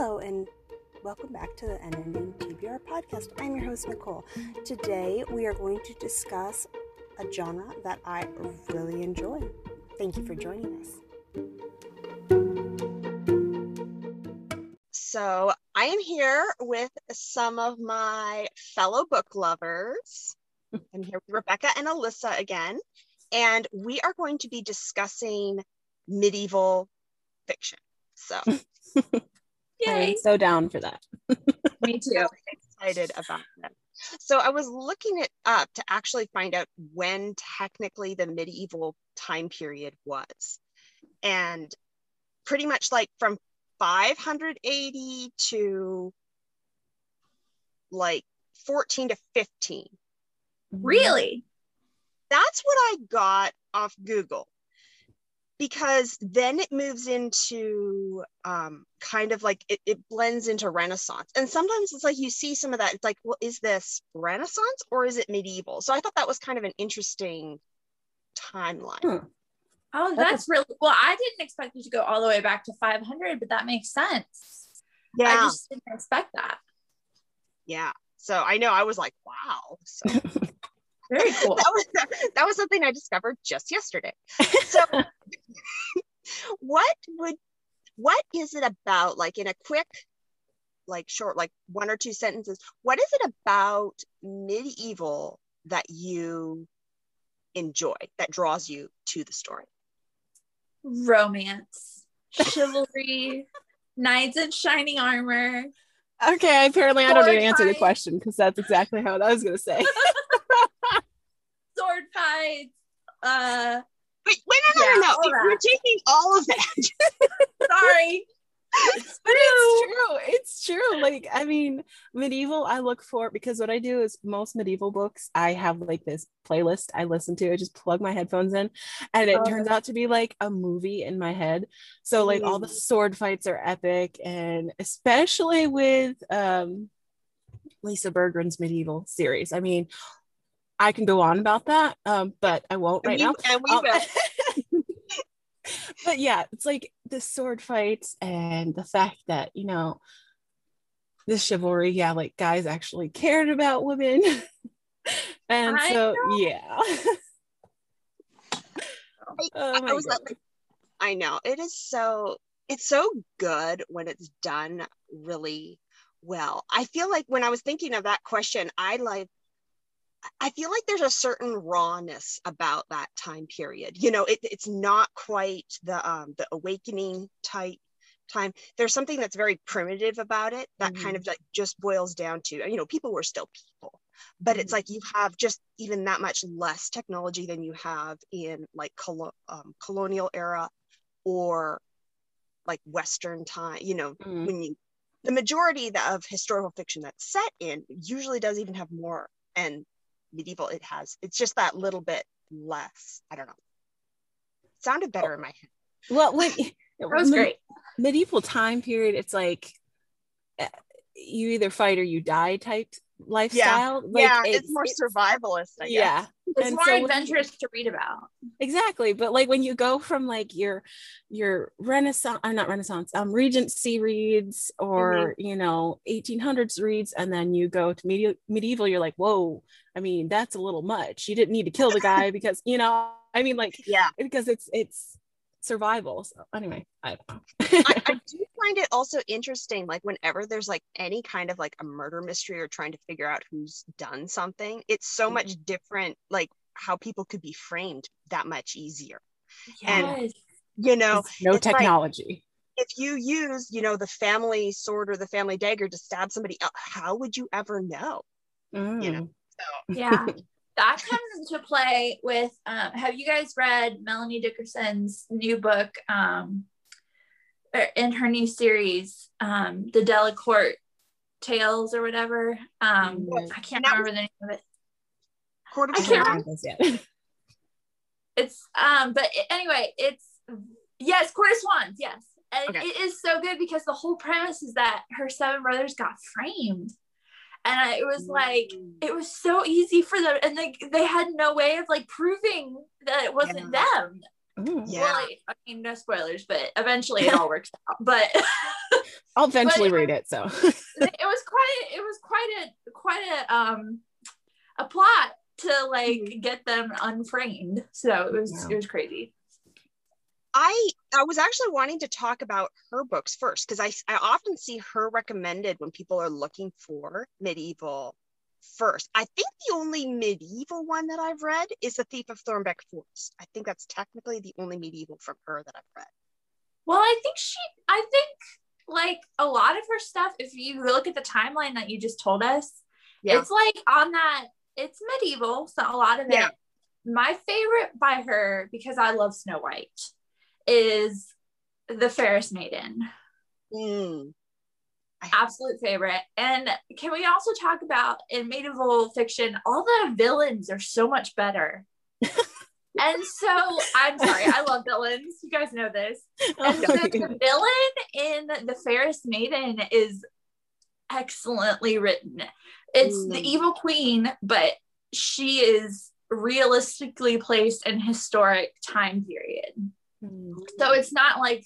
Hello, and welcome back to the Unending TBR podcast. I'm your host, Nicole. Today, we are going to discuss a genre that I really enjoy. Thank you for joining us. So, I am here with some of my fellow book lovers. I'm here with Rebecca and Alissa again, and we are going to be discussing medieval fiction. So, I'm so down for that. Me too. excited about that. So I was looking it up to actually find out when technically the medieval time period was. And pretty much like from 580 to like 14 to 15. Really? That's what I got off Google. Because then it moves into um, kind of like it, it blends into Renaissance. And sometimes it's like you see some of that. It's like, well, is this Renaissance or is it medieval? So I thought that was kind of an interesting timeline. Hmm. Oh, that's really well. I didn't expect you to go all the way back to 500, but that makes sense. Yeah. I just didn't expect that. yeah. So I know I was like, wow. So Very cool. that was that was something I discovered just yesterday. So what would what is it about like in a quick like short like one or two sentences what is it about medieval that you enjoy that draws you to the story Romance, chivalry, knights in shining armor. Okay, apparently I don't need to answer the question because that's exactly how I was gonna say. sword fights. Uh, wait wait no no Yeah, no no you're taking all of that sorry. It's But true. it's true. It's true. Like, I mean, medieval, I look for because what I do is most medieval books, I have like this playlist I listen to. I just plug my headphones in, and it Oh. turns out to be like a movie in my head. So, like, all the sword fights are epic, and especially with um, Lisa Bergren's medieval series. I mean, I can go on about that, um, but I won't right and now. we, Um, will but yeah, it's like the sword fights and the fact that, you know, the chivalry, yeah, like guys actually cared about women. and I so, yeah. oh my I was like, I know it is so it's so good when it's done really well. I feel like when I was thinking of that question, I like I feel like there's a certain rawness about that time period. You know, it, it's not quite the um the awakening type time. There's something that's very primitive about it that kind of like just boils down to, you know, people were still people, but it's like you have just even that much less technology than you have in like colo- um, colonial era or like Western time, you know, Mm. when you the majority of historical fiction that's set in usually does even have more and medieval it has. It's just that little bit less. I don't know. Sounded better in my head. Well, like That was great. medieval time period, it's like uh, you either fight or you die type lifestyle. Like, yeah it's, more survivalist I guess. Yeah. It's And more so when you- adventurous to read about. exactly but like when you go from like your your renaissance i'm not renaissance um regency reads or you know 1800s reads and then you go to medieval medieval you're like whoa i mean that's a little much you didn't need to kill the guy because you know i mean like yeah because it's it's survival. So anyway i don't know. I, I do find it also interesting like whenever there's like any kind of like a murder mystery or trying to figure out who's done something it's so much different like how people could be framed that much easier. And- Yes. you know It's no it's like- technology. if you use you know the family sword or the family dagger to stab somebody else how would you ever know? Mm. you know. yeah that comes into play with um, have you guys read melanie dickerson's new book um, in her new series um, the Dericott tales or whatever um, Mm. i can't remember the name of it Court of I can't haven't Owls? read this yet. it's um but it- anyway it's yes court of swans yes and Okay. it is so good because the whole premise is that her seven brothers got framed and I, it was like it was so easy for them and they, they had no way of like proving that it wasn't Yeah. them Mm. Yeah. well I, I mean no spoilers but eventually it all works out but I'll eventually read it. So it was quite it was quite a quite a um a plot to like mm-hmm. get them unframed. So it was yeah. it was crazy. I I was actually wanting to talk about her books first because I I often see her recommended when people are looking for medieval first. I think the only medieval one that I've read is The Thief of Thornbeck Forest. I think that's technically the only medieval from her that I've read. Well, I think she, I think like a lot of her stuff, if you look at the timeline that you just told us, yeah. it's like on that, it's medieval. So a lot of it, my favorite by her, because I love Snow White, is The Fairest Maiden. Mm absolute favorite. And can we also talk about in medieval fiction, all the villains are so much better. and so I'm sorry, I love villains. You guys know this. Oh and so the villain in The Fairest Maiden is excellently written. It's mm. the evil queen, but she is realistically placed in historic time period. So it's not like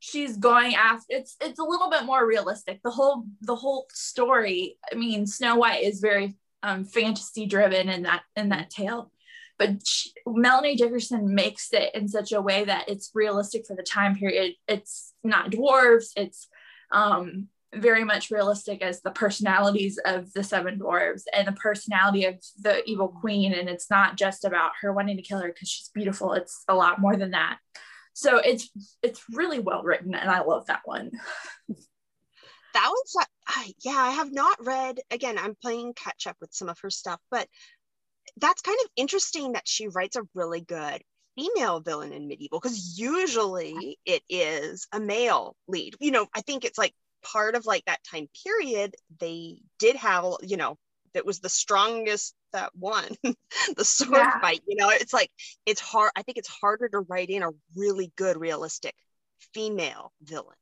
she's going after it's it's a little bit more realistic. The whole the whole story i mean snow white is very um, fantasy driven in that in that tale but she, melanie dickerson makes it in such a way that it's realistic for the time period. It's not dwarves it's um, very much realistic as the personalities of the seven dwarves and the personality of the evil queen and it's not just about her wanting to kill her because she's beautiful it's a lot more than that so it's it's really well written and i love that one. That one's uh, yeah i have not read again i'm playing catch up with some of her stuff but that's kind of interesting that she writes a really good female villain in medieval because usually it is a male lead. You know i think it's like part of like that time period they did have you know it was the strongest that won the sword yeah. fight you know? It's like it's hard i think it's harder to write in a really good realistic female villain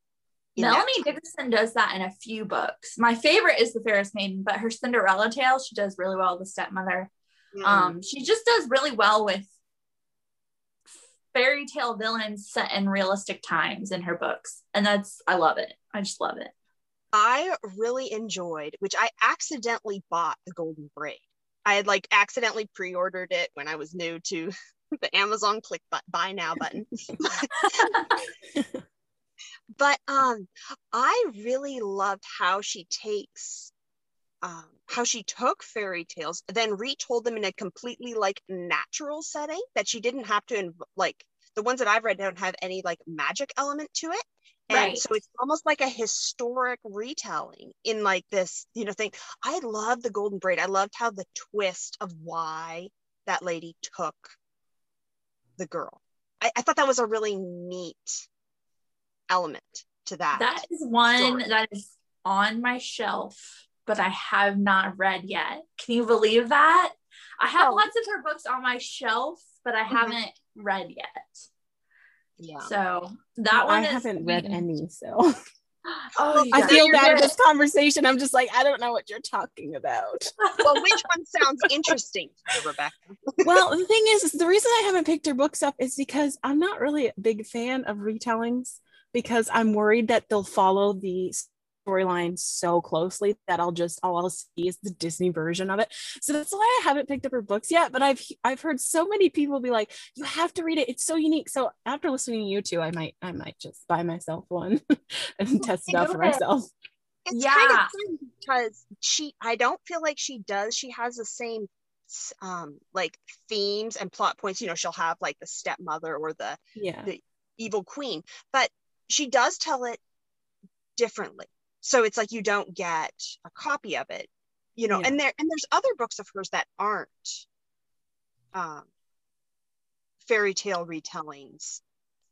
melanie Dickerson does that in a few books. My favorite is the fairest maiden but her cinderella tale she does really well with the stepmother. Mm. um she just does really well with fairy tale villains set in realistic times in her books and that's i love it. I just love it I really enjoyed, which I accidentally bought the Golden Braid. I had like accidentally pre-ordered it when I was new to the Amazon click buy now button. but um I really loved how she takes um, how she took fairy tales, then retold them in a completely like natural setting that she didn't have to inv- like the ones that I've read don't have any like magic element to it. And right. so it's almost like a historic retelling in like this, you know, thing. I love the golden braid. I loved how the twist of why that lady took the girl. I, I thought that was a really neat element to that. That is one story. that is on my shelf, but I have not read yet. Can you believe that? I have oh. lots of her books on my shelf, but I mm-hmm. haven't read yet. Yeah. So that one I haven't read any, so Oh, I feel bad in this conversation. I'm just like, I don't know what you're talking about. well, which one sounds interesting, Rebecca? well, the thing is, is, the reason I haven't picked her books up is because I'm not really a big fan of retellings because I'm worried that they'll follow the storyline so closely that I'll just all I'll see is the Disney version of it. So that's why I haven't picked up her books yet. But I've I've heard so many people be like, you have to read it. It's so unique. So after listening to you two, I might I might just buy myself one and test it out for myself. It's yeah. kind of because she I don't feel like she does. She has the same um like themes and plot points. You know, she'll have like the stepmother or the yeah the evil queen, but she does tell it differently so it's like you don't get a copy of it you know yeah. and there and there's other books of hers that aren't um, fairy tale retellings.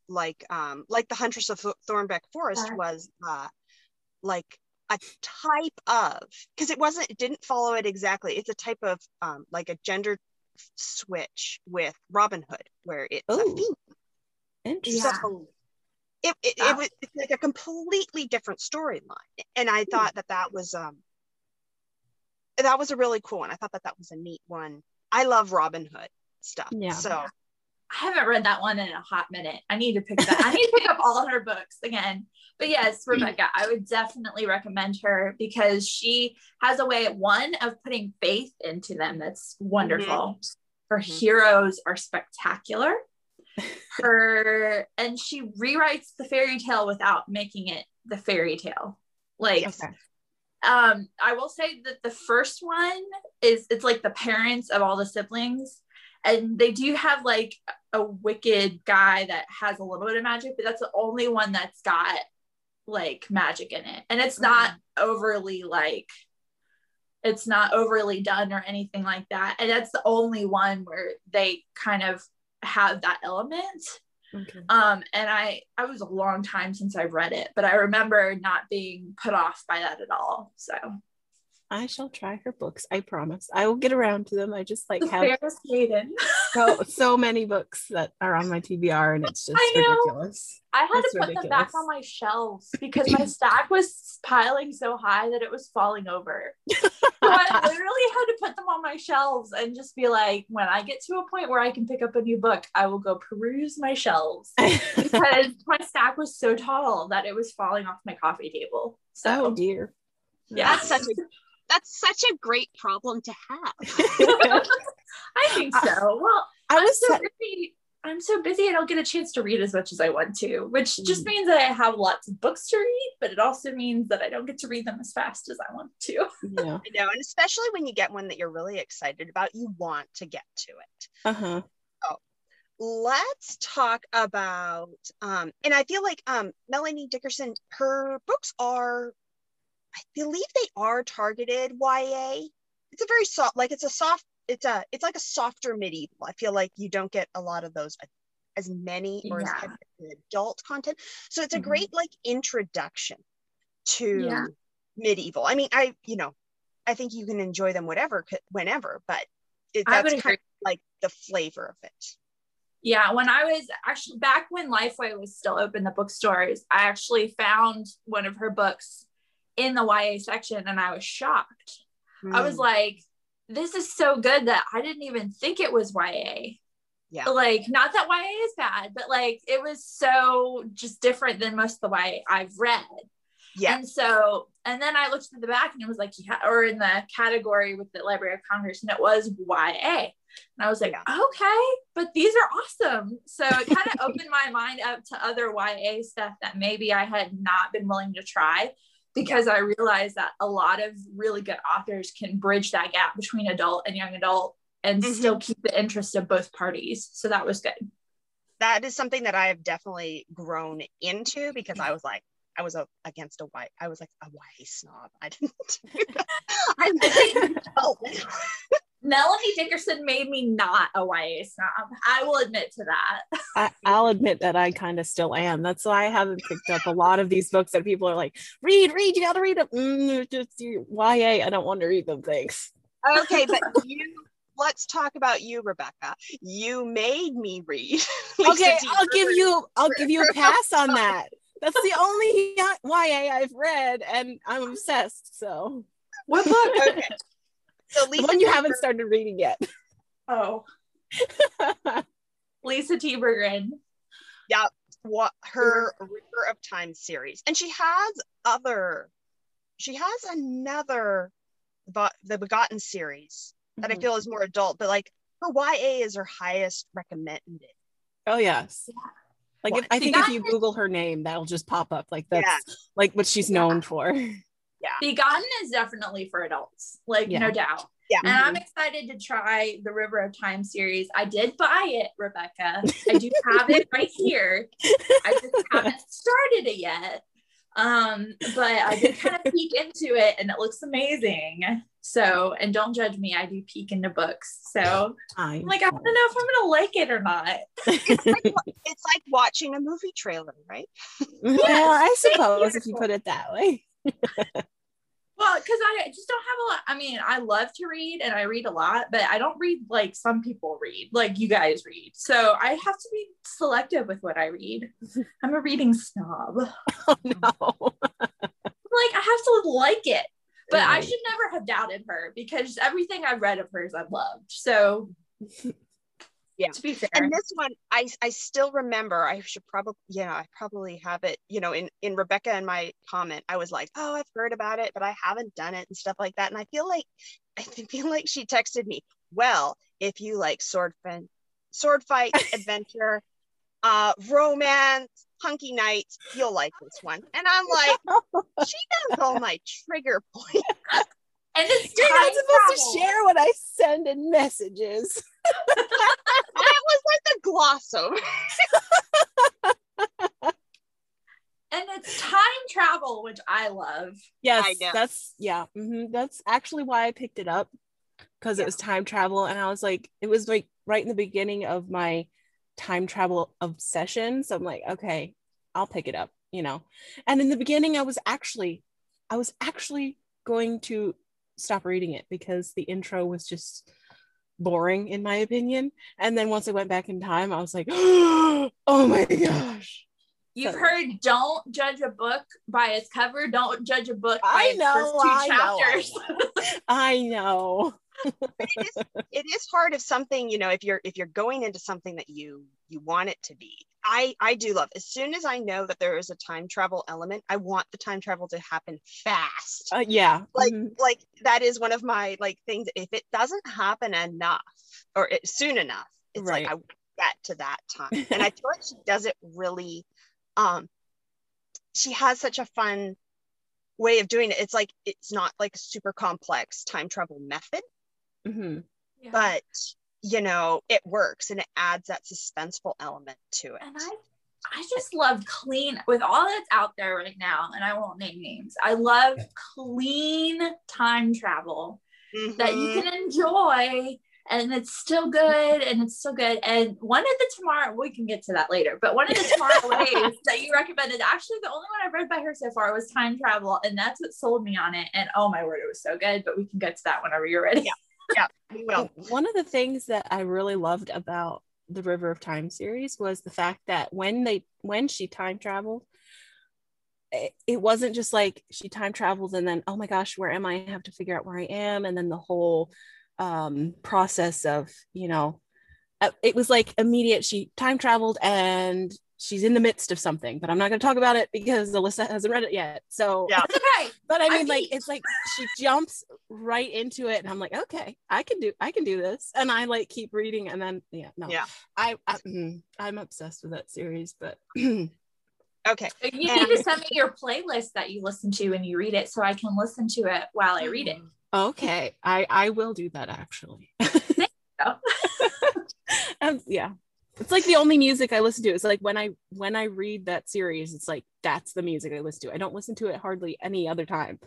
Like um like the huntress of thornbeck forest was uh like a type of because it wasn't it didn't follow it exactly. It's a type of um like a gender switch with robin hood where it's Ooh, a female interesting. So it, it, it was it's like a completely different storyline and i thought that that was um that was a really cool one i thought that that was a neat one i love robin hood stuff yeah so I haven't read that one in a hot minute. I need to pick that. I need to pick up all her books again. But yes, Rebecca, I would definitely recommend her because she has a way, one, of putting faith into them that's wonderful. Mm-hmm. Her mm-hmm. heroes are spectacular. Her and she rewrites the fairy tale without making it the fairy tale. Like okay. um, I will say that the first one is it's like the parents of all the siblings and they do have like a wicked guy that has a little bit of magic but that's the only one that's got like magic in it and it's not mm-hmm. overly like it's not overly done or anything like that and that's the only one where they kind of have that element okay. um and i i was a long time since i've read it but i remember not being put off by that at all so I shall try her books. I promise. I will get around to them. I just like have so so many books that are on my TBR, and it's just ridiculous. I had it's to put ridiculous. them back on my shelves because my stack was piling so high that it was falling over. so I literally had to put them on my shelves and just be like, when I get to a point where I can pick up a new book, I will go peruse my shelves because my stack was so tall that it was falling off my coffee table. So, oh dear. Yeah, that's such a that's such a great problem to have. I think so. Well, I was so busy. I'm so busy I don't get a chance to read as much as I want to, which just mm. means that I have lots of books to read, but it also means that I don't get to read them as fast as I want to. Yeah. I know. And especially when you get one that you're really excited about, you want to get to it. Uh-huh. Oh, let's talk about um, and I feel like um Melanie Dickerson, her books are I believe they are targeted YA. It's a very soft, like it's a soft, it's a, it's like a softer medieval. I feel like you don't get a lot of those as many or yeah. as adult content. So it's a mm-hmm. great like introduction to yeah. medieval. I mean, I, you know, I think you can enjoy them whatever, whenever, but it, that's kind of like the flavor of it. Yeah, when I was actually back when Lifeway was still open, the bookstores, I actually found one of her books in the YA section and I was shocked. Mm. I was hmm. like, this is so good that I didn't even think it was YA. Yeah. Like, not that YA is bad, but like it was so just different than most of the YA I've read. Yeah. And so, and then I looked at the back and it was like, yeah, or in the category with the Library of Congress, and it was YA. And I was like, yeah. okay, but these are awesome. So it kind of opened my mind up to other YA stuff that maybe I had not been willing to try because I realized that a lot of really good authors can bridge that gap between adult and young adult and mm-hmm. still keep the interest of both parties. So that was good. That is something that I have definitely grown into because I was like, I was a, against a YA, I was like a YA snob. I didn't. I didn't Melanie Dickerson made me not a YA snob. I will admit to that. I, will admit that I kind of still am. That's why I haven't picked up a lot of these books that people are like, read, read, you got to read them. Mm, just YA. I don't want to read them. Thanks. Okay, but you. Let's talk about you, Rebecca. You made me read. okay, I'll give you. I'll give you a pass on that. That's the only YA I've read, and I'm obsessed. So, what book? Okay. So Lisa the one you haven't started reading yet. Oh. Lisa T. Bergren. Yeah, what her River of Time series. And she has other, she has another but the Begotten series that mm-hmm. I feel is more adult, but like her YA is her highest recommended. Oh yes. Yeah. Like if, I think if you Google her name, that'll just pop up. Like that's yeah. like what she's known for. Yeah. Begotten is definitely for adults, like yeah. no doubt. Yeah. And I'm excited to try the River of Time series. I did buy it, Rebecca. I do have it right here. I just haven't started it yet. Um, but I did kind of peek into it and it looks amazing. So, and don't judge me, I do peek into books. So I'm like, I don't know if I'm gonna like it or not. it's, like, it's like watching a movie trailer, right? Yeah, I suppose if you put it that way. Well, because I just don't have a lot. I mean, I love to read and I read a lot, but I don't read like some people read, like you guys read. So I have to be selective with what I read. I'm a reading snob. Oh no. like I have to like it. But right. I should never have doubted her because everything I've read of hers I've loved. So Yeah. To be fair. and this one I I still remember I should probably yeah I probably have it you know in in Rebecca and my comment I was like oh I've heard about it but I haven't done it and stuff like that and I feel like I feel like she texted me well if you like sword fin- sword fight adventure uh romance hunky knights you'll like this one and I'm like she knows all my trigger points and it's You're not supposed travel. to share what I send in messages. that was like the gloss over And it's time travel, which I love. Yes, I know. that's yeah. mhm, That's actually why I picked it up because it was time travel, and I was like, it was like right in the beginning of my time travel obsession. So I'm like, okay, I'll pick it up, you know. And in the beginning, I was actually, I was actually going to stop reading it because the intro was just boring in my opinion. And then once I went back in time, I was like, oh my gosh. You've So- heard don't judge a book by its cover, don't judge a book by I its know, first two I know, I chapters. I know. it is it is hard if something you know if you're if you're going into something that you you want it to be i i do love as soon as i know that there is a time travel element i want the time travel to happen fast Uh, yeah. like mhm. like that is one of my like things if it doesn't happen enough or it, soon enough it's Right. like i get to that time and i feel like she does it really um she has such a fun way of doing it it's like it's not like a super complex time travel method Mhm. Yeah. but you know it works and it adds that suspenseful element to it and I I just love clean with all that's out there right now, and I won't name names. I love clean time travel that you Mhm. can enjoy and it's still good and it's still good. And one of the tomorrow we can get to that later, but one of the tomorrow ways that you recommended, actually the only one I've read by her so far was time travel, and that's what sold me on it. And oh my word, it was so good. But we can get to that whenever you're ready. Yeah. We will One of the things that I really loved about the River of Time series was the fact that when they when she time traveled, it, it wasn't just like she time traveled and then oh my gosh, where am I? I have to figure out where I am, and then the whole um, process of you know, uh, it was like immediate. She time traveled and she's in the midst of something, but I'm not going to talk about it because Alissa hasn't read it yet. So Yeah. That's okay. but I I mean, like peeked. it's like she jumps right into it, and I'm like, okay, I can do, I can do this, and I like keep reading, and then yeah, no, Yeah. I, I mm, I'm obsessed with that series, but okay You need to send me your playlist that you listen to and you read it so I can listen to it while I read it. okay, I I will do that actually. you. um, yeah, it's like the only music I listen to. It's like when I when I read that series, it's like that's the music I listen to. I don't listen to it hardly any other time.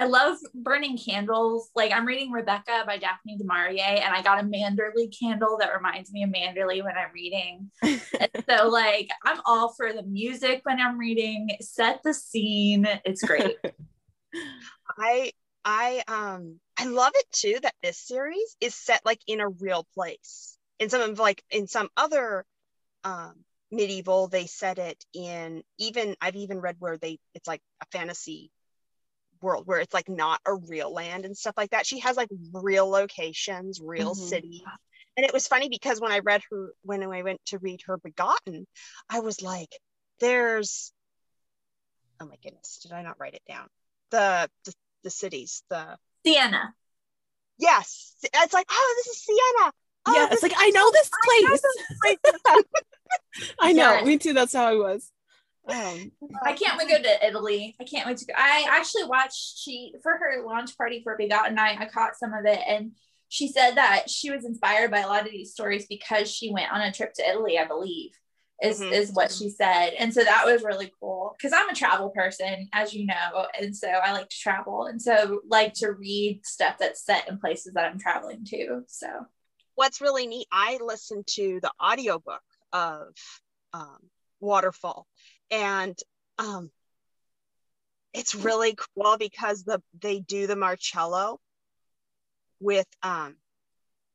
I love burning candles. Like I'm reading Rebecca by Daphne du Maurier, and I got a Manderley candle that reminds me of Manderley when I'm reading. So like I'm all for the music when I'm reading. Set the scene. It's great. i i um i love it too that this series is set like in a real place in some of like in some other um medieval they set it in even i've even read where they it's like a fantasy world where it's like not a real land and stuff like that. She has like real locations real Mhm. cities. And it was funny because when i read her when i went to read her begotten i was like there's oh my goodness did i not write it down? The the, the cities the Siena. yes. It's like oh this is siena oh, yeah, it's like I know this I know place. I know, Yes. me too. That's how I was. Um, I can't wait to go to Italy. I can't wait to go. I actually watched she for her launch party for Begotten Night. I caught some of it, and she said that she was inspired by a lot of these stories because she went on a trip to Italy, I believe, is Mhm. is what she said. And so that was really cool because I'm a travel person, as you know, and so I like to travel, and so like to read stuff that's set in places that I'm traveling to. So what's really neat i listened to the audiobook of um, waterfall. And um, it's really cool because the they do the marcello with um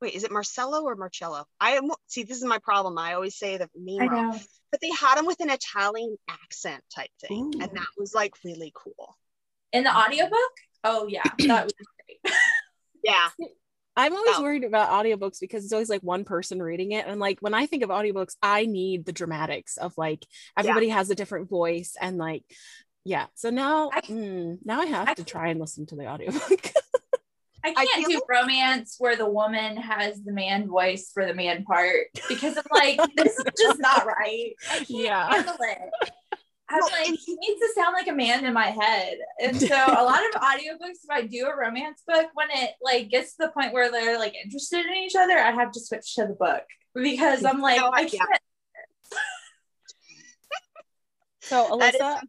wait is it marcello or marcello? I am see this is my problem. I always say the name wrong. but they had him with an italian accent type thing and that was like really cool. In the audiobook. Oh yeah, that was great. yeah I'm always Oh. worried about audiobooks because it's always like one person reading it. And like when I think of audiobooks, I need the dramatics of like everybody has a different voice and like yeah. So now I- mm, now I have I- to try and listen to the audiobook. I I can't feel do romance where the woman has the man voice for the man part because I'm like, this is just not right. I can't Yeah. I'm Well, like, he needs to sound like a man in my head. And so a lot of audiobooks, if I do a romance book, when it like gets to the point where they're like interested in each other, I have to switch to the book because I'm like, No, I- can't. so That is Alissa,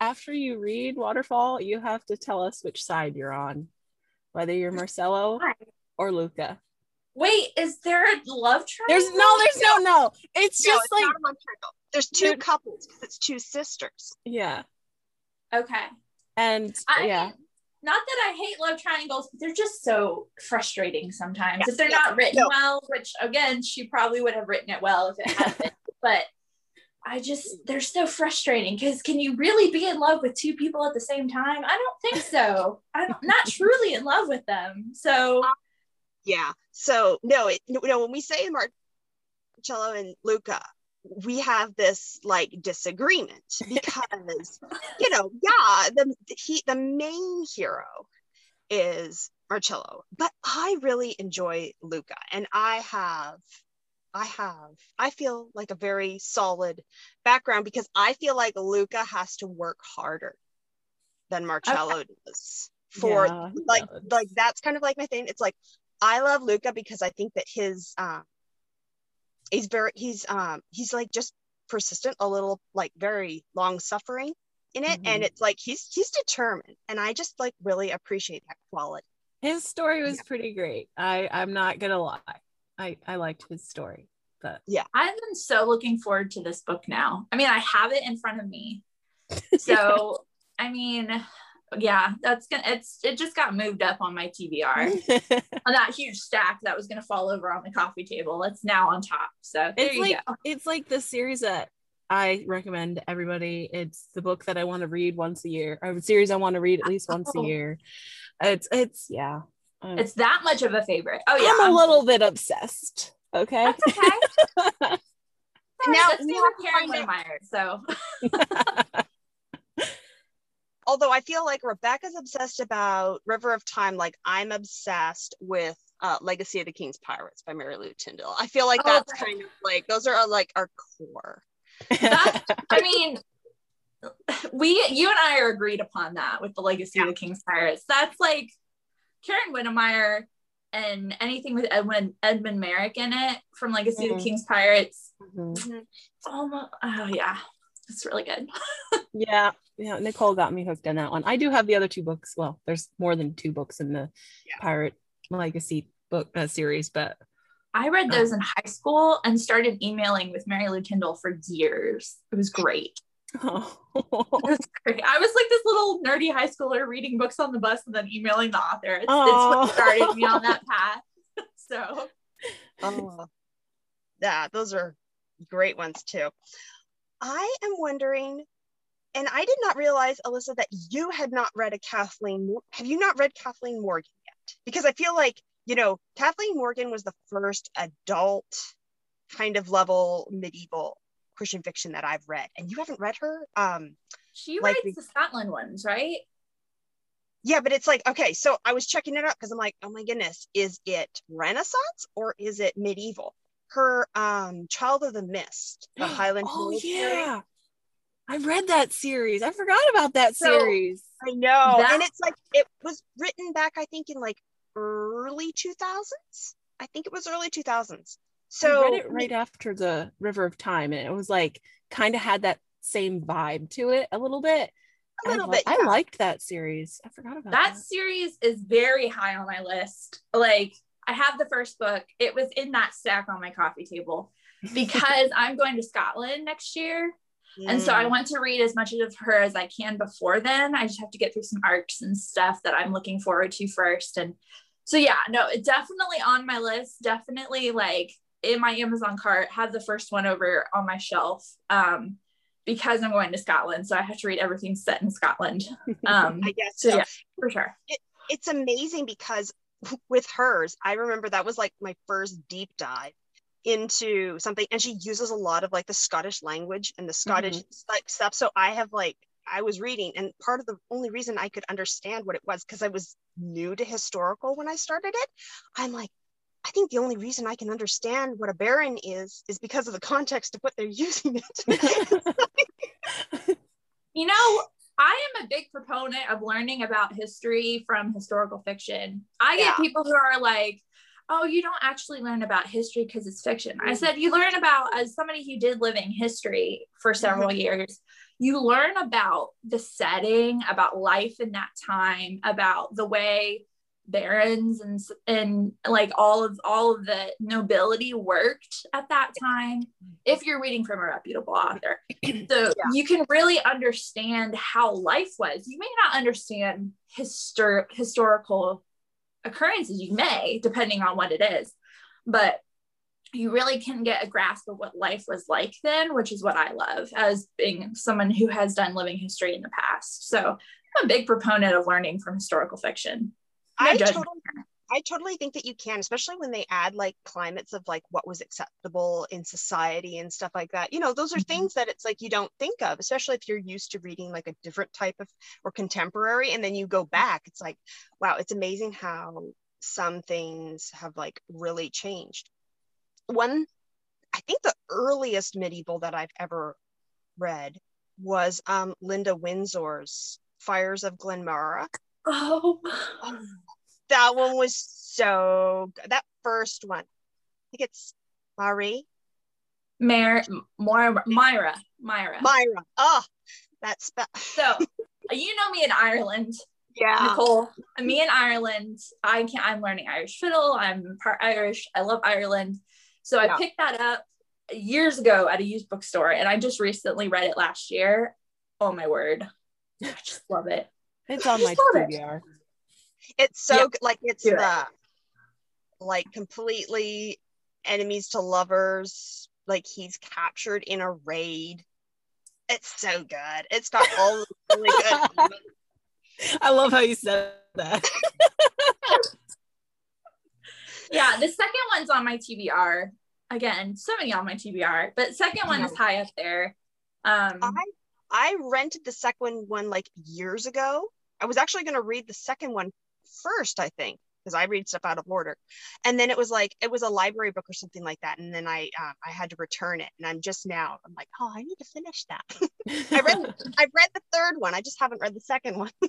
after you read Waterfall, you have to tell us which side you're on, whether you're Marcello or Luca. Wait, is there a love triangle? There's no, there's no, no. It's No, just it's like not a love triangle. There's two Dude. couples because it's two sisters. yeah, Okay. and I yeah, mean, not that I hate love triangles, but they're just so frustrating sometimes. Yeah, if they're yeah, not written no. well, which again, she probably would have written it well if it had been. but I just they're so frustrating because can you really be in love with two people at the same time? I don't think so. I'm not truly in love with them. So Yeah. So no, it, no, no, when we say Marcello and Luca, we have this like disagreement because you know, yeah, the he the main hero is Marcello, but I really enjoy Luca, and I have. I have, I feel like a very solid background because I feel like Luca has to work harder than Marcello does for Yeah, like like that's kind of like my thing. It's like I love Luca because I think that his um he's very he's um he's like just persistent, a little like very long suffering in it. And Mhm. it's like he's he's determined. And I just like really appreciate that quality. his story was pretty great. I I'm not gonna lie, I I liked his story, but yeah. I've been so looking forward to this book now. I mean, I have it in front of me. So I mean, yeah, that's gonna it's it just got moved up on my TBR. on that huge stack that was gonna fall over on the coffee table. It's now on top. So it's like go. it's like the series that I recommend to everybody. It's the book that I want to read once a year, or a series I want to read at least once a year. It's it's yeah. Um, It's that much of a favorite. Oh yeah. I'm a little bit obsessed. Okay. That's okay. Now- now Karen find So Although I feel like Rebecca's obsessed about River of Time, like I'm obsessed with uh, Legacy of the King's Pirates by MaryLu Tyndall. I feel like Oh, that's right. kind of like those are uh, like our core. that I mean we you and I are agreed upon that with the legacy of the King's Pirates. That's like Karen Whitmire and anything with Edwin Edmund Merrick in it from Legacy of Mhm. the King's Pirates. Mhm. Almost oh yeah. It's really good. Yeah, yeah. Nicole got me hooked on that one. I do have the other two books. Well, there's more than two books in the Yeah. Pirate Legacy book uh, series, but I read those in high school and started emailing with MaryLu Tyndall for years. It was great. oh. It was great. I was like this little nerdy high schooler reading books on the bus and then emailing the author. It's, it's what started me on that path. So Oh, yeah, those are great ones too. I am wondering, and I did not realize, Alissa, that you had not read a Kathleen. Have you not read Kathleen Morgan yet? Because I feel like you know Kathleen Morgan was the first adult kind of level medieval Christian fiction that I've read, and you haven't read her. Um, she Like writes the- the Scotland ones, right? yeah, but it's like okay, so I was checking it out because I'm like, oh my goodness, is it Renaissance or is it medieval? Her um, Child of the Mist, the Highland. Oh Hills series. yeah. I read that series. I forgot about that So- series. I know. That- and it's like it was written back, I think, in like early 2000s. I think it was early 2000s. So I read it right after the River of Time, and it was like kind of had that same vibe to it a little bit. a little I, li- bit. I yeah. liked that series. I forgot about That that. series is very high on my list. Like I have the first book. It was in that stack on my coffee table because I'm going to Scotland next year. And so I Mm. want to read as much of her as I can before then. I just have to get through some arcs and stuff that I'm looking forward to first. And so yeah, no, it definitely on my list. Definitely like in my Amazon cart, have the first one over on my shelf. Um, because I'm going to Scotland. So I have to read everything set in Scotland. Um I guess so so. yeah, for sure. It's amazing because with hers, I remember that was like my first deep dive into something and she uses a lot of like the Scottish language and the Scottish mm-hmm. like stuff. So I have like I was reading and part of the only reason I could understand what it was because I was new to historical when I started it. I'm like, I think the only reason I can understand what a baron is is because of the context of what they're using it. you know, I am a big proponent of learning about history from historical fiction. I get people who are like, oh, you don't actually learn about history because it's fiction. I said, you learn about, as somebody who did living history for several mm-hmm. years, you learn about the setting, about life in that time, about the way barons and and like all of all of the nobility worked at that time if you're reading from a reputable author. So yeah. you can really understand how life was. You may not understand histor- historical occurrences. You may depending on what it is but you really can get a grasp of what life was like then which is what i love as being someone who has done living history in the past. So i'm a big proponent of learning from historical fiction I totally, I totally think that you can, especially when they add like climates of like what was acceptable in society and stuff like that. You know, those are mm-hmm. things that it's like you don't think of, especially if you're used to reading like a different type of or contemporary, and then you go back. It's like, wow, it's amazing how some things have like really changed. One, I think the earliest medieval that I've ever read was um, Linda Windsor's Fires of Gleannmara. Oh. oh that one was so good. That first one. I think it's Marie. Mar- Myra. Myra. Myra. Myra. Oh, that's so. You know me in Ireland. Yeah. Nicole, me in Ireland. I can't. I'm learning Irish fiddle. I'm part Irish. I love Ireland. So yeah. I picked that up years ago at a used bookstore and I just recently read it last year. Oh my word. I just love it. It's on my TBR. It's so yep. like it's the it. like completely enemies to lovers. Like he's captured in a raid. It's so good. It's got all really good. I love how you said that. yeah, the second one's on my TBR. Again, so many on my TBR, but second one is high up there. Um, I I rented the second one like years ago. I was actually going to read the second one first, I think, because I read stuff out of order. And then it was like it was a library book or something like that. And then I um, I had to return it. And I'm just now I'm like, oh, I need to finish that. I read I've read the third one. I just haven't read the second one.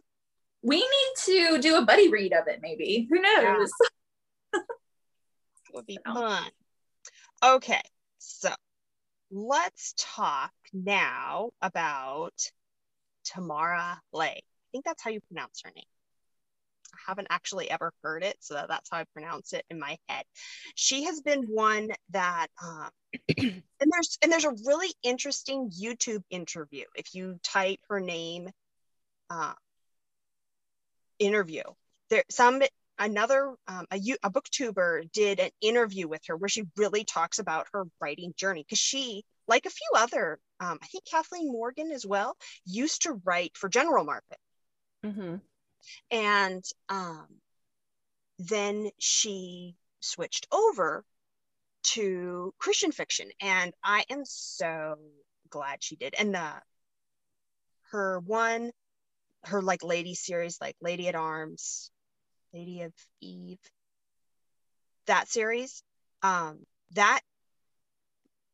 we need to do a buddy read of it, maybe. Who knows? Yeah. would be fun. Okay, so let's talk now about Tamara Leigh. Think that's how you pronounce her name I haven't actually ever heard it, so that's how I pronounce it in my head. She has been one that, um, and there's and there's a really interesting YouTube interview. If you type her name, uh, interview, there some another um, a, a booktuber did an interview with her where she really talks about her writing journey because she like a few other um, i think kathleen morgan as well used to write for general market mm-hmm. And um, then she switched over to Christian fiction. And I am so glad she did. And the her one, her like lady series, like Lady at Arms, Lady of Eve, that series, um, that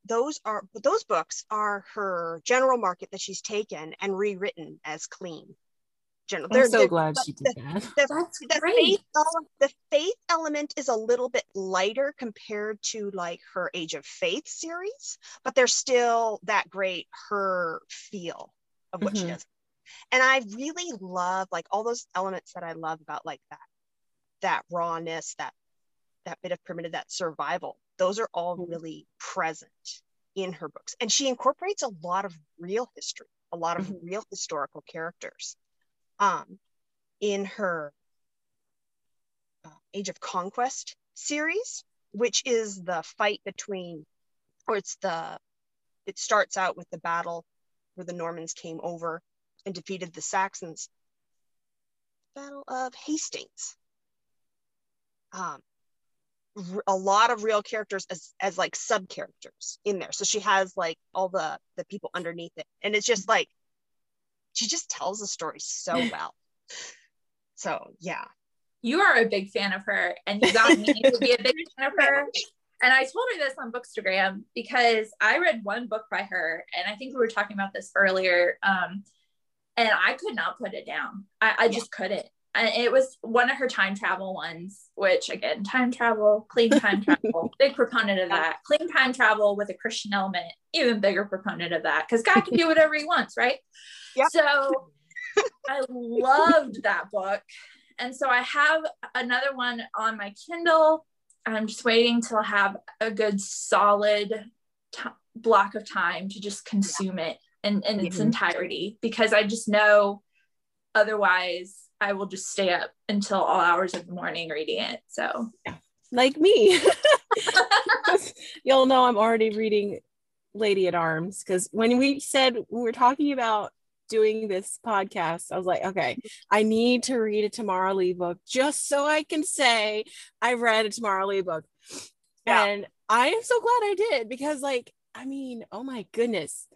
those are those books are her general market that she's taken and rewritten as clean general. I'm so glad she did the, that. The, That's the great. Faith, the faith element is a little bit lighter compared to like her Age of Faith series, but there's still that great her feel of what mm-hmm. she does. And I really love like all those elements that I love about like that, that rawness, that that bit of primitive, that survival. Those are all mm-hmm. really present in her books. And she incorporates a lot of real history, a lot of mm-hmm. real historical characters um, in her uh, Age of Conquest series, which is the fight between, or it's the, it starts out with the battle where the Normans came over and defeated the Saxons. Battle of Hastings. um a lot of real characters as as like sub characters in there so she has like all the the people underneath it and it's just like she just tells the story so well so yeah you are a big fan of her and you got me to be a big fan of her and I told her this on Bookstagram because I read one book by her, and I think we were talking about this earlier. Um, and I could not put it down. I, I just couldn't. And it was one of her time travel ones, which again, time travel, clean time travel, big proponent of that. Clean time travel with a Christian element, even bigger proponent of that because God can do whatever he wants, right? Yep. So I loved that book. And so I have another one on my Kindle I'm just waiting till I have a good solid t- block of time to just consume it in, in its mm-hmm. entirety because I just know otherwise I will just stay up until all hours of the morning reading it. So, yeah. like me, you'll know I'm already reading Lady at Arms because when we said we were talking about doing this podcast, I was like, okay, I need to read a Tamara Leigh book just so I can say I read a Tamara Leigh book. Yeah. And I am so glad I did because, like, I mean, oh my goodness,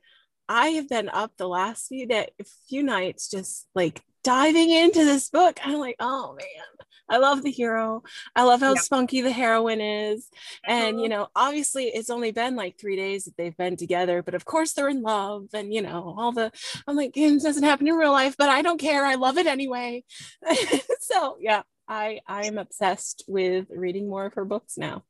I have been up the last few day, few nights just like diving into this book. I'm like, oh man, I love the hero. I love how spunky the heroine is. And, you uh-huh. know, obviously it's only been like three days that they've been together, but of course they're in love. And, you know, all the, I'm like, it doesn't happen in real life, but I don't care. I love it anyway. so, yeah, I, I'm obsessed with reading more of her books now.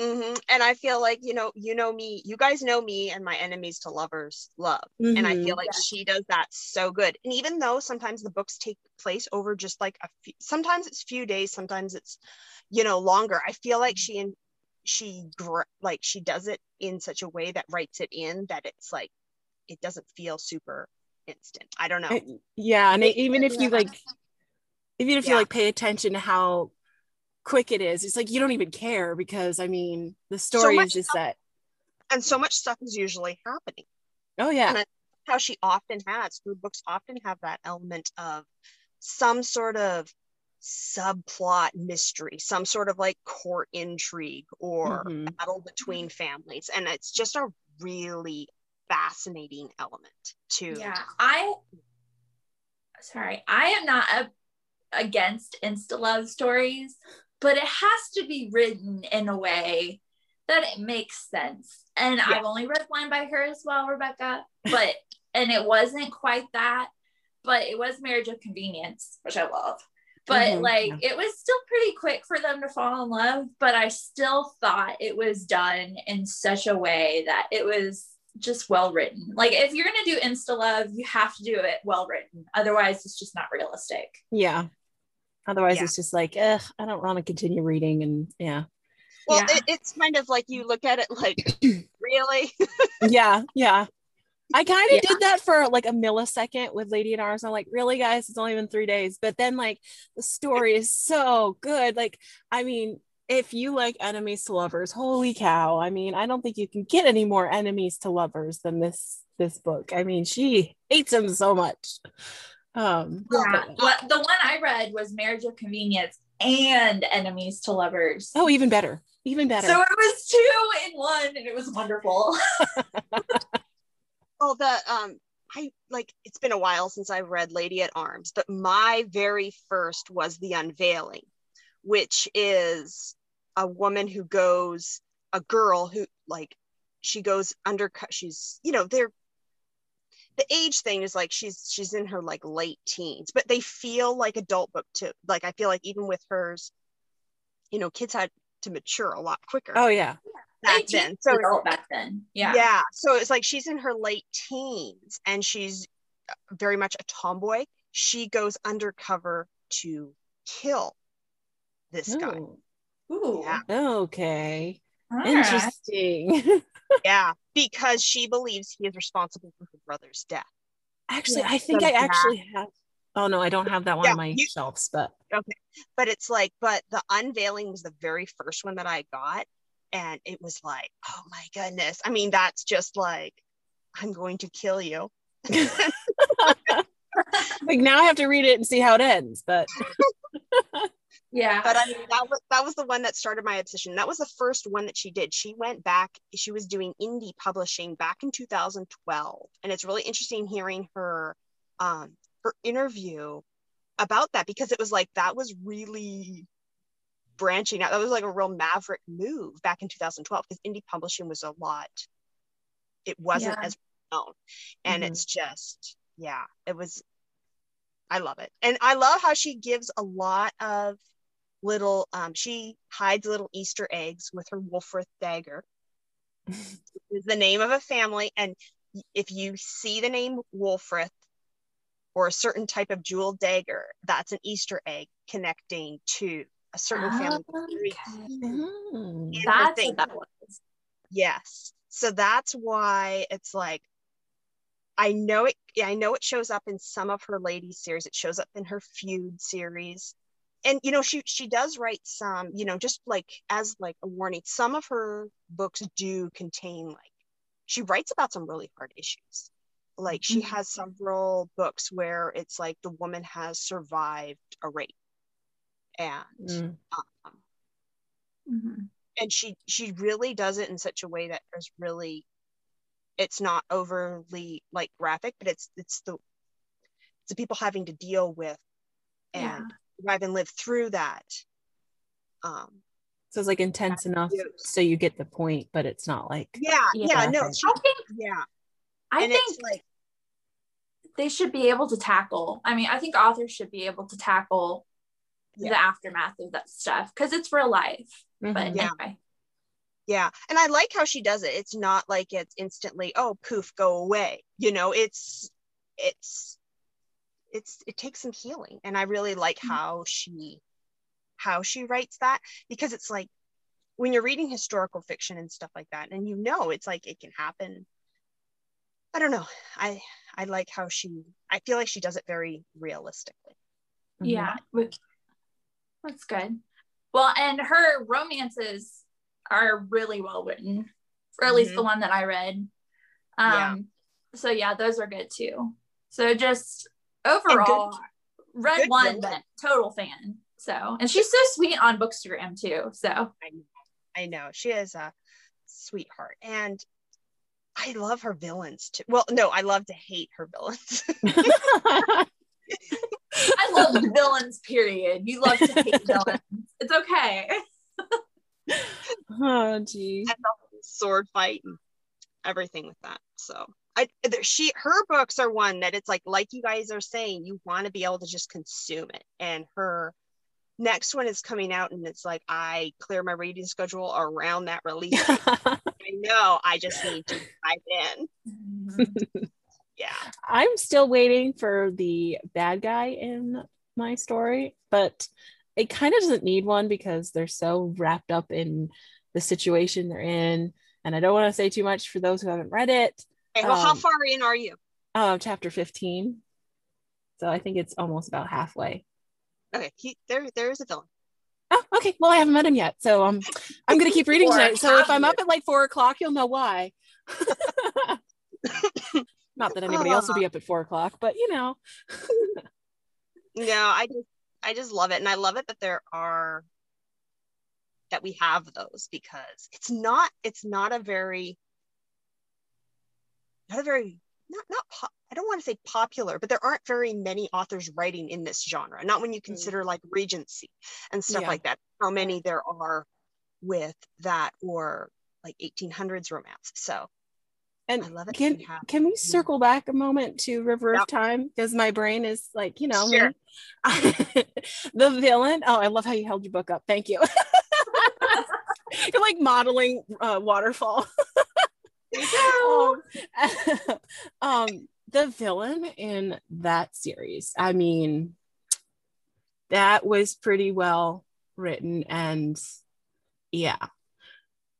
Mm-hmm. And I feel like, you know, you know me, you guys know me and my enemies to lovers love. Mm-hmm. And I feel mm-hmm. like yeah. she does that so good. And even though sometimes the books take place over just like a few, sometimes it's few days, sometimes it's, you know, longer. I feel like she and she like she does it in such a way that writes it in that it's like it doesn't feel super instant. I don't know. Yeah, and even if you like even if yeah. you like pay attention to how quick it is. It's like you don't even care because I mean the story so is just that. And so much stuff is usually happening. Oh yeah. And how she often has food books often have that element of some sort of subplot mystery, some sort of like court intrigue or mm-hmm. battle between families. And it's just a really fascinating element to yeah i sorry i am not a, against insta love stories but it has to be written in a way that it makes sense. And yeah. I've only read one by her as well, Rebecca, but and it wasn't quite that, but it was Marriage of Convenience, which I love. But mm-hmm. like yeah. it was still pretty quick for them to fall in love, but I still thought it was done in such a way that it was just well written. Like if you're gonna do insta love, you have to do it well written. Otherwise, it's just not realistic. Yeah, Otherwise, yeah. it's just like, I don't want to continue reading. And yeah. Well, yeah. It, it's kind of like you look at it like, really? yeah. Yeah. I kind of yeah. did that for like a millisecond with Lady at Arms. I'm like, really, guys? It's only been three days. But then, like, the story is so good. Like, I mean, if you like enemies to lovers, holy cow! I mean, I don't think you can get any more enemies to lovers than this this book. I mean, she hates him so much. Um, yeah, but, the one I read was Marriage of Convenience and Enemies to Lovers. Oh, even better, even better. So it was two in one, and it was wonderful. well, the um, I like it's been a while since I've read Lady at Arms, but my very first was The Unveiling, which is a woman who goes, a girl who like she goes undercut. She's you know they're the age thing is like she's she's in her like late teens but they feel like adult book too like i feel like even with hers you know kids had to mature a lot quicker oh yeah back then so back then yeah yeah so it's like she's in her late teens and she's uh, very much a tomboy she goes undercover to kill this Ooh. guy Ooh. Yeah. Okay. All Interesting. Right. yeah, because she believes he is responsible for her brother's death. Actually, yeah, I think so I actually have. Oh no, I don't have that one yeah, on my you, shelves, but okay. But it's like, but the unveiling was the very first one that I got, and it was like, oh my goodness. I mean, that's just like, I'm going to kill you. like now I have to read it and see how it ends, but Yeah. But I mean, that was that was the one that started my obsession. That was the first one that she did. She went back. She was doing indie publishing back in 2012, and it's really interesting hearing her um, her interview about that because it was like that was really branching out. That was like a real maverick move back in 2012 because indie publishing was a lot. It wasn't Yeah. as known, and Mhm. it's just yeah, it was. I love it, and I love how she gives a lot of little. Um, she hides little Easter eggs with her Wolfrith dagger. is the name of a family, and if you see the name Wolfrith or a certain type of jeweled dagger, that's an Easter egg connecting to a certain family. Okay. In That's thing. what that was. Yes. So that's why it's like I know it I know it shows up in some of her ladies series. It shows up in her feud series. And you know, she she does write some, you know, just like as like a warning, some of her books do contain like she writes about some really hard issues. Like she Mhm. has several books where it's like the woman has survived a rape. And Mm. um, Mhm. and she she really does it in such a way that is really it's not overly like graphic but it's it's the it's the people having to deal with and Yeah. Survive and live through that um So it's like intense enough Yes. so you get the point, but it's not like yeah yeah, Yeah. no I think yeah I and think like they should be able to tackle. I mean, I think authors should be able to tackle Yeah. the aftermath of that stuff because it's real life. But Mhm. Yeah. anyway, yeah and i like how she does it it's not like it's instantly oh poof go away you know it's it's it's it takes some healing and i really like Mhm. how she how she writes that because it's like when you're reading historical fiction and stuff like that and you know it's like it can happen i don't know i i like how she i feel like she does it very realistically Mhm. yeah, that's good. Well, and her romances are really well written, or at least the one that I read. Yeah. Um, so yeah, those are good too. So just overall, read good one, villain. but total fan. So, and she's so sweet on Bookstagram too. So i know she is a sweetheart and i love her villains too well no i love to hate her villains I love villains. Period. You love to hate villains. It's okay. oh gee. and the sword fight and everything with that. So I she her books are one that it's like like you guys are saying you want to be able to just consume it. And her next one is coming out and it's like I clear my reading schedule around that release. I know I just need to dive in. Mm-hmm. Yeah. I'm still waiting for the bad guy in my story, but it kind of doesn't need one because they're so wrapped up in the situation they're in. And I don't want to say too much for those who haven't read it. Okay, well, how Um, far in are you? Um, chapter 15. So I think it's almost about halfway. Okay, he there there's a villain. Oh, okay. Well, I haven't met him yet. So um I'm gonna keep reading tonight. So if I'm up at like four o'clock, you'll know why. Not that anybody else will be up at four o'clock, but you know. No, I just I just love it. And I love it that there are that we have those because it's not it's not a very not a very not not po- I don't want to say popular, but there aren't very many authors writing in this genre. Not when you consider like Regency and stuff Yeah. like that. How many there are with that or like 1800s romance. So And I love it. can can we circle back a moment to River Yep. of Time because my brain is like you know. Sure. the villain. Oh, I love how you held your book up. Thank you. You're like modeling uh, waterfall. um, um, the villain in that series. I mean, that was pretty well written, and yeah,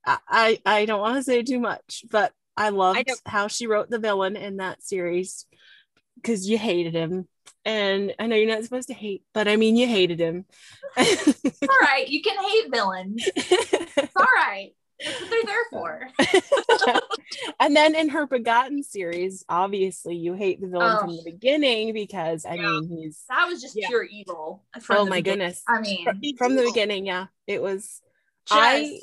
I I, I don't want to say too much, but I loved don't- how she wrote the villain in that series because you hated him. And I know you're not supposed to hate, but I mean, you hated him. All right. You can hate villains. It's all right. That's what they're there for. and then in her Begotten series, obviously you hate the villain Oh. from the beginning because I Yeah. mean he's That was just Yeah. pure evil. from oh my beginning. goodness. I mean, He's From the beginning, yeah. It was just, I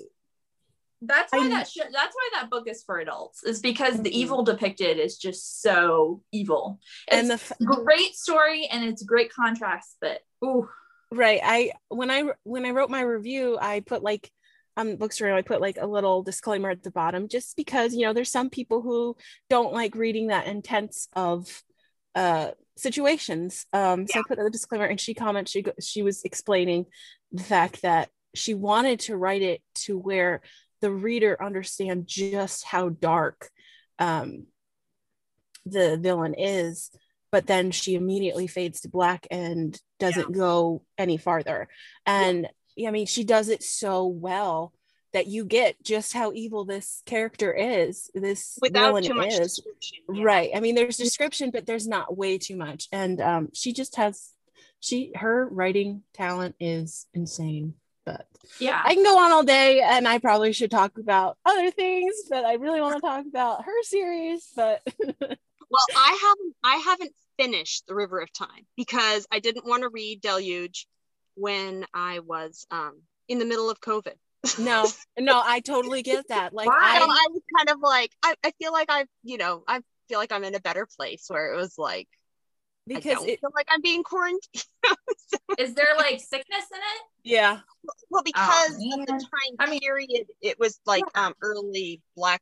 that's why I- that sh- that's why that book is for adults. Is because the Mhm. evil depicted is just so evil. It's and the f- great story and it's great contrast, but ooh, right i when i when i wrote my review i put like on bookstore i put like a little disclaimer at the bottom just because you know there's some people who don't like reading that intense of uh situations. Um so i put a disclaimer and she commented she she was explaining the fact that she wanted to write it to where the reader understand just how dark um the villain is but then she immediately fades to black and doesn't go any farther. And i mean she does it so well that you get just how evil this character is this without villain is yeah. right i mean there's description but there's not way too much and um she just has she her writing talent is insane but yeah. i can go on all day and i probably should talk about other things but i really want to talk about her series but Well, I haven't I haven't finished The River of Time because I didn't want to read Deluge when I was um in the middle of COVID. no no i totally get that like Why? So I, I was kind of like I, I feel like I've you know I feel like I'm in a better place where it was like I because don't it feel like I'm being quarantined. Is there like sickness in it? yeah well, because of the time I mean- period, it was like um early Black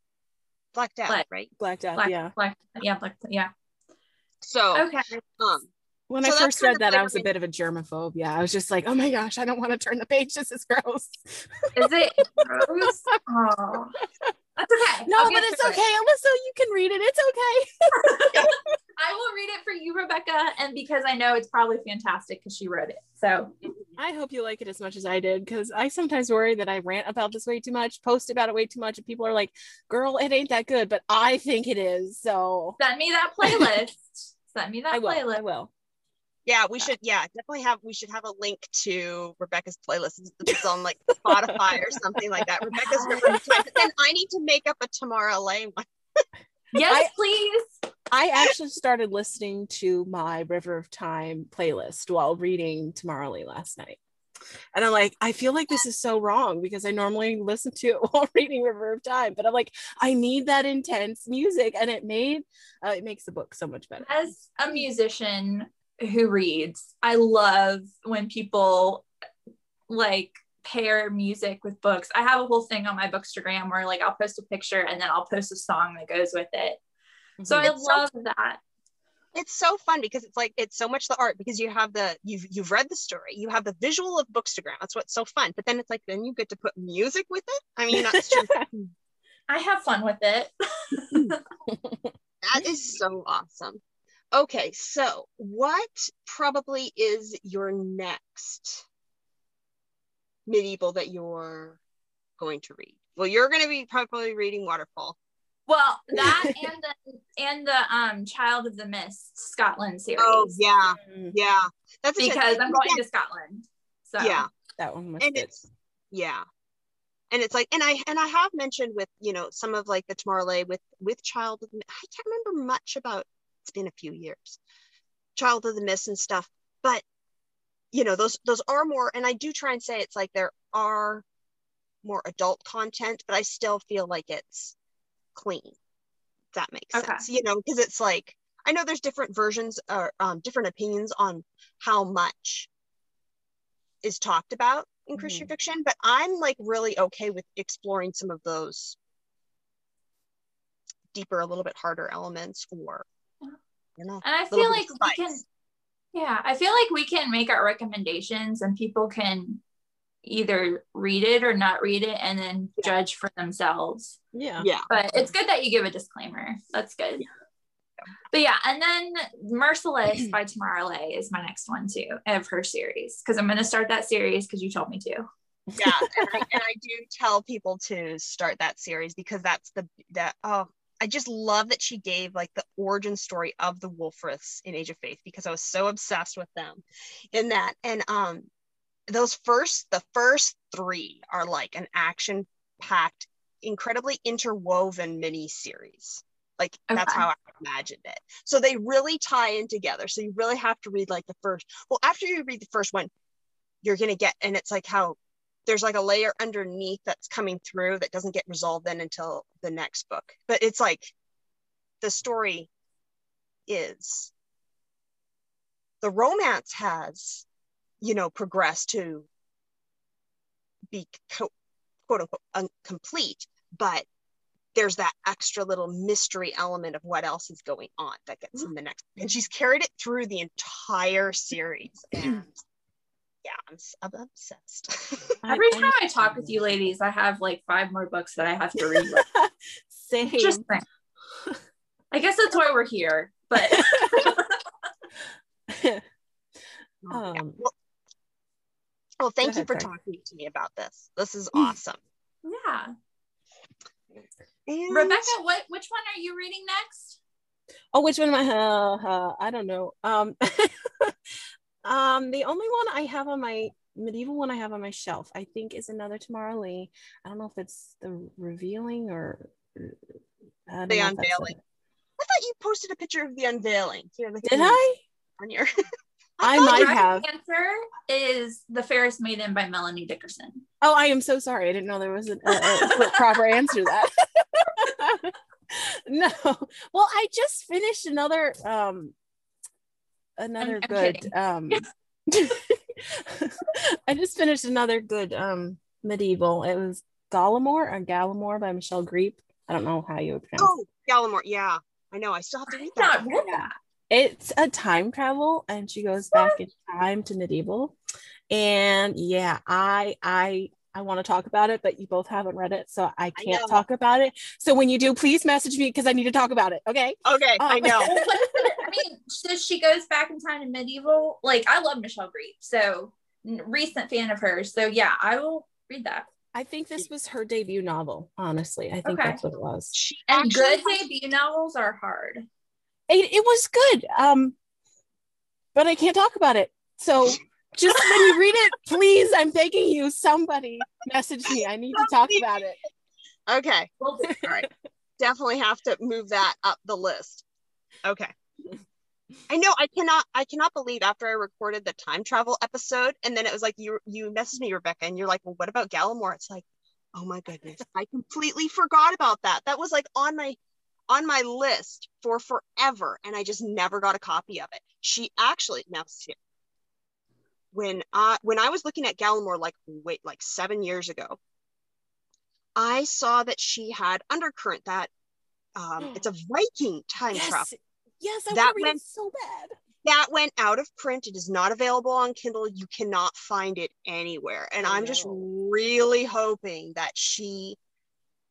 Black Death, Black- right? blacked out Black, yeah black, yeah, black, yeah. So Okay. um when So i first read that like i was a bit of a germaphobe yeah i was just like oh my gosh i don't want to turn the page this is gross Is it gross? Oh, that's okay. no but it's okay it. alyssa you can read it it's okay I will read it for you, Rebecca, and because I know it's probably fantastic because she wrote it. So I hope you like it as much as I did because I sometimes worry that I rant about this way too much, post about it way too much, and people are like, girl, it ain't that good, but I think it is. So send me that playlist. send me that I will. playlist. I will. Yeah, we should yeah definitely have we should have a link to Rebecca's playlist. It's- It's on like Spotify or something like that. Rebecca's River of Time. But then I need to make up a Tamara Leigh one. Yes, I- please. I actually started listening to my River of Time playlist while reading Tamara Leigh last night. And I'm like, I feel like this is so wrong because I normally listen to it while reading River of Time, but I'm like, I need that intense music, and it made uh, it makes the book so much better. As a musician who reads, I love when people like pair music with books. I have a whole thing on my Bookstagram where like I'll post a picture and then I'll post a song that goes with it. So mhm. I It's so love that. It's so fun because it's like it's so much the art because you have the you've you've read the story, you have the visual of Bookstagram. That's what's so fun. But then it's like then you get to put music with it. I mean that's just hmm. I have fun with it. That is so awesome. Okay, so what probably is your next medieval that you're going to read? Well, you're going to be probably reading Waterfall. Well, that and the and the um Child of the Mist Scotland series. Oh yeah, Mm, yeah. That's a- Because I'm going to Scotland. So yeah, that one was and good. it's yeah, and it's like, and I and I have mentioned with you know some of like the Tamara Leigh with with Child of the Mi- I can't remember much about. It's been a few years, Child of the Mist and stuff, but you know those those are more, and I do try and say it's like there are more adult content, but I still feel like it's clean. That makes Okay. sense, you know, because it's like I know there's different versions or um, different opinions on how much is talked about in Christian fiction, but I'm like really okay with exploring some of those deeper, a little bit harder elements or you know. and I feel like we can yeah, I feel like we can make our recommendations and people can either read it or not read it and then Yeah. judge for themselves. Yeah. Yeah. But it's good that you give a disclaimer. That's good. But yeah, and then Merciless by Tamara Leigh is my next one too of her series because I'm going to start that series because you told me to. yeah and I, and I do tell people to start that series because that's the that oh i just love that she gave like the origin story of the wolfriths in age of faith because i was so obsessed with them in that and um those first the first three are like an action packed incredibly interwoven mini series. Like that's how I imagined it. So they really tie in together. So you really have to read like the first. Well, after you read the first one, you're gonna get, and it's like how there's like a layer underneath that's coming through that doesn't get resolved then until the next book. But it's like the story is the romance has, you know, progressed to be co- quote unquote incomplete, but there's that extra little mystery element of what else is going on that gets in the next. And she's carried it through the entire series. And yeah, I'm, s- I'm obsessed. Every I- time I talk with you ladies, I have like five more books that I have to read. Same. Just saying. I guess that's why we're here. But Yeah. Um, well, well, thank Go you ahead, for sorry. talking to me about this. This is awesome. yeah. And Rebecca, what which one are you reading next? oh, which one am I? Uh, uh, I don't know. Um, um, the only one I have on my medieval one I have on my shelf, I think, is another Tamara Leigh. I don't know if it's the revealing or The know if that's Unveiling. I thought you posted a picture of the unveiling. Here, look at Did I? On your I thought might Dragon have. Answer is The Fairest Maiden by Melanie Dickerson. Oh, I am so sorry. I didn't know there was a, a, a proper answer to that. no. Well, I just finished another um another I'm good kidding. um I just finished another good um medieval. It was Gallimore or Gallimore by Michelle Griep. I don't know how you would pronounce oh Gallimore. Yeah, I know. I still have to read that. not read that. it's a time travel and she goes back in time to medieval and yeah i i i want to talk about it but you both haven't read it so i can't know. talk about it so when you do please message me because i need to talk about it okay Okay, I Um, know. Well, what is it? I mean, so she goes back in time to medieval. Like I love Michelle Griep, so recent fan of hers. So yeah, I will read that. i think this was her debut novel honestly i think Okay. that's what it was She And good has- debut novels are hard. it, it was good um but i can't talk about it so just when you read it please i'm begging you somebody message me i need to talk about it Okay, all right. Definitely have to move that up the list. Okay. I know I cannot I cannot believe after I recorded the time travel episode and then it was like you you messaged me Rebecca and you're like, "Well, what about Gallimore?" It's like, "Oh my goodness. I completely forgot about that. That was like on my on my list for forever and I just never got a copy of it." She actually now when I when I was looking at Gallimore like wait like 7 years ago, I saw that she had Undercurrent that um it's a Viking time travel yes i That read went- so bad that went out of print. It is not available on Kindle. You cannot find it anywhere. And Oh, I'm just really hoping that she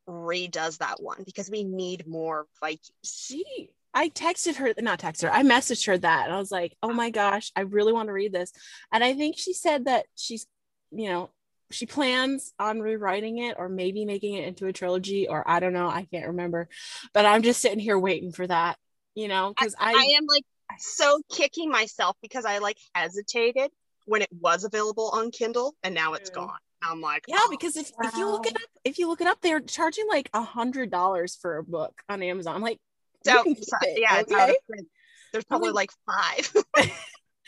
redoes that one because we need more Vikings. she I texted her, not texted her, I messaged her that. And I was like, oh my gosh, I really want to read this. And I think she said that she's, you know, she plans on rewriting it or maybe making it into a trilogy, or I don't know, I can't remember. But I'm just sitting here waiting for that, you know, because I, I am like so kicking myself because I like hesitated when it was available on Kindle and now it's mm. gone. I'm like, yeah, oh, because if, if you look it up, if you look it up, they're charging like a hundred dollars for a book on Amazon. I'm like, it's you out- can keep so- it, yeah, okay? There's probably like five.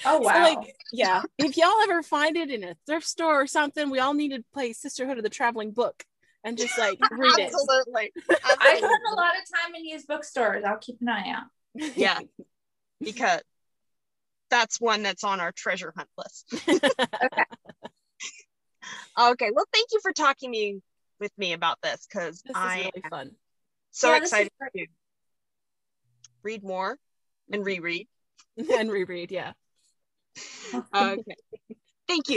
Oh So, wow. like, yeah, if y'all ever find it in a thrift store or something, we all need to play Sisterhood of the Traveling Book and just like read it. Absolutely. I spend a lot of time in used bookstores. I'll keep an eye out. Yeah. because that's one that's on our treasure hunt list. Okay, okay. well, thank you for talking me with me about this because I really fun. so Yeah, excited to read more and reread. and reread, yeah. Okay, thank you.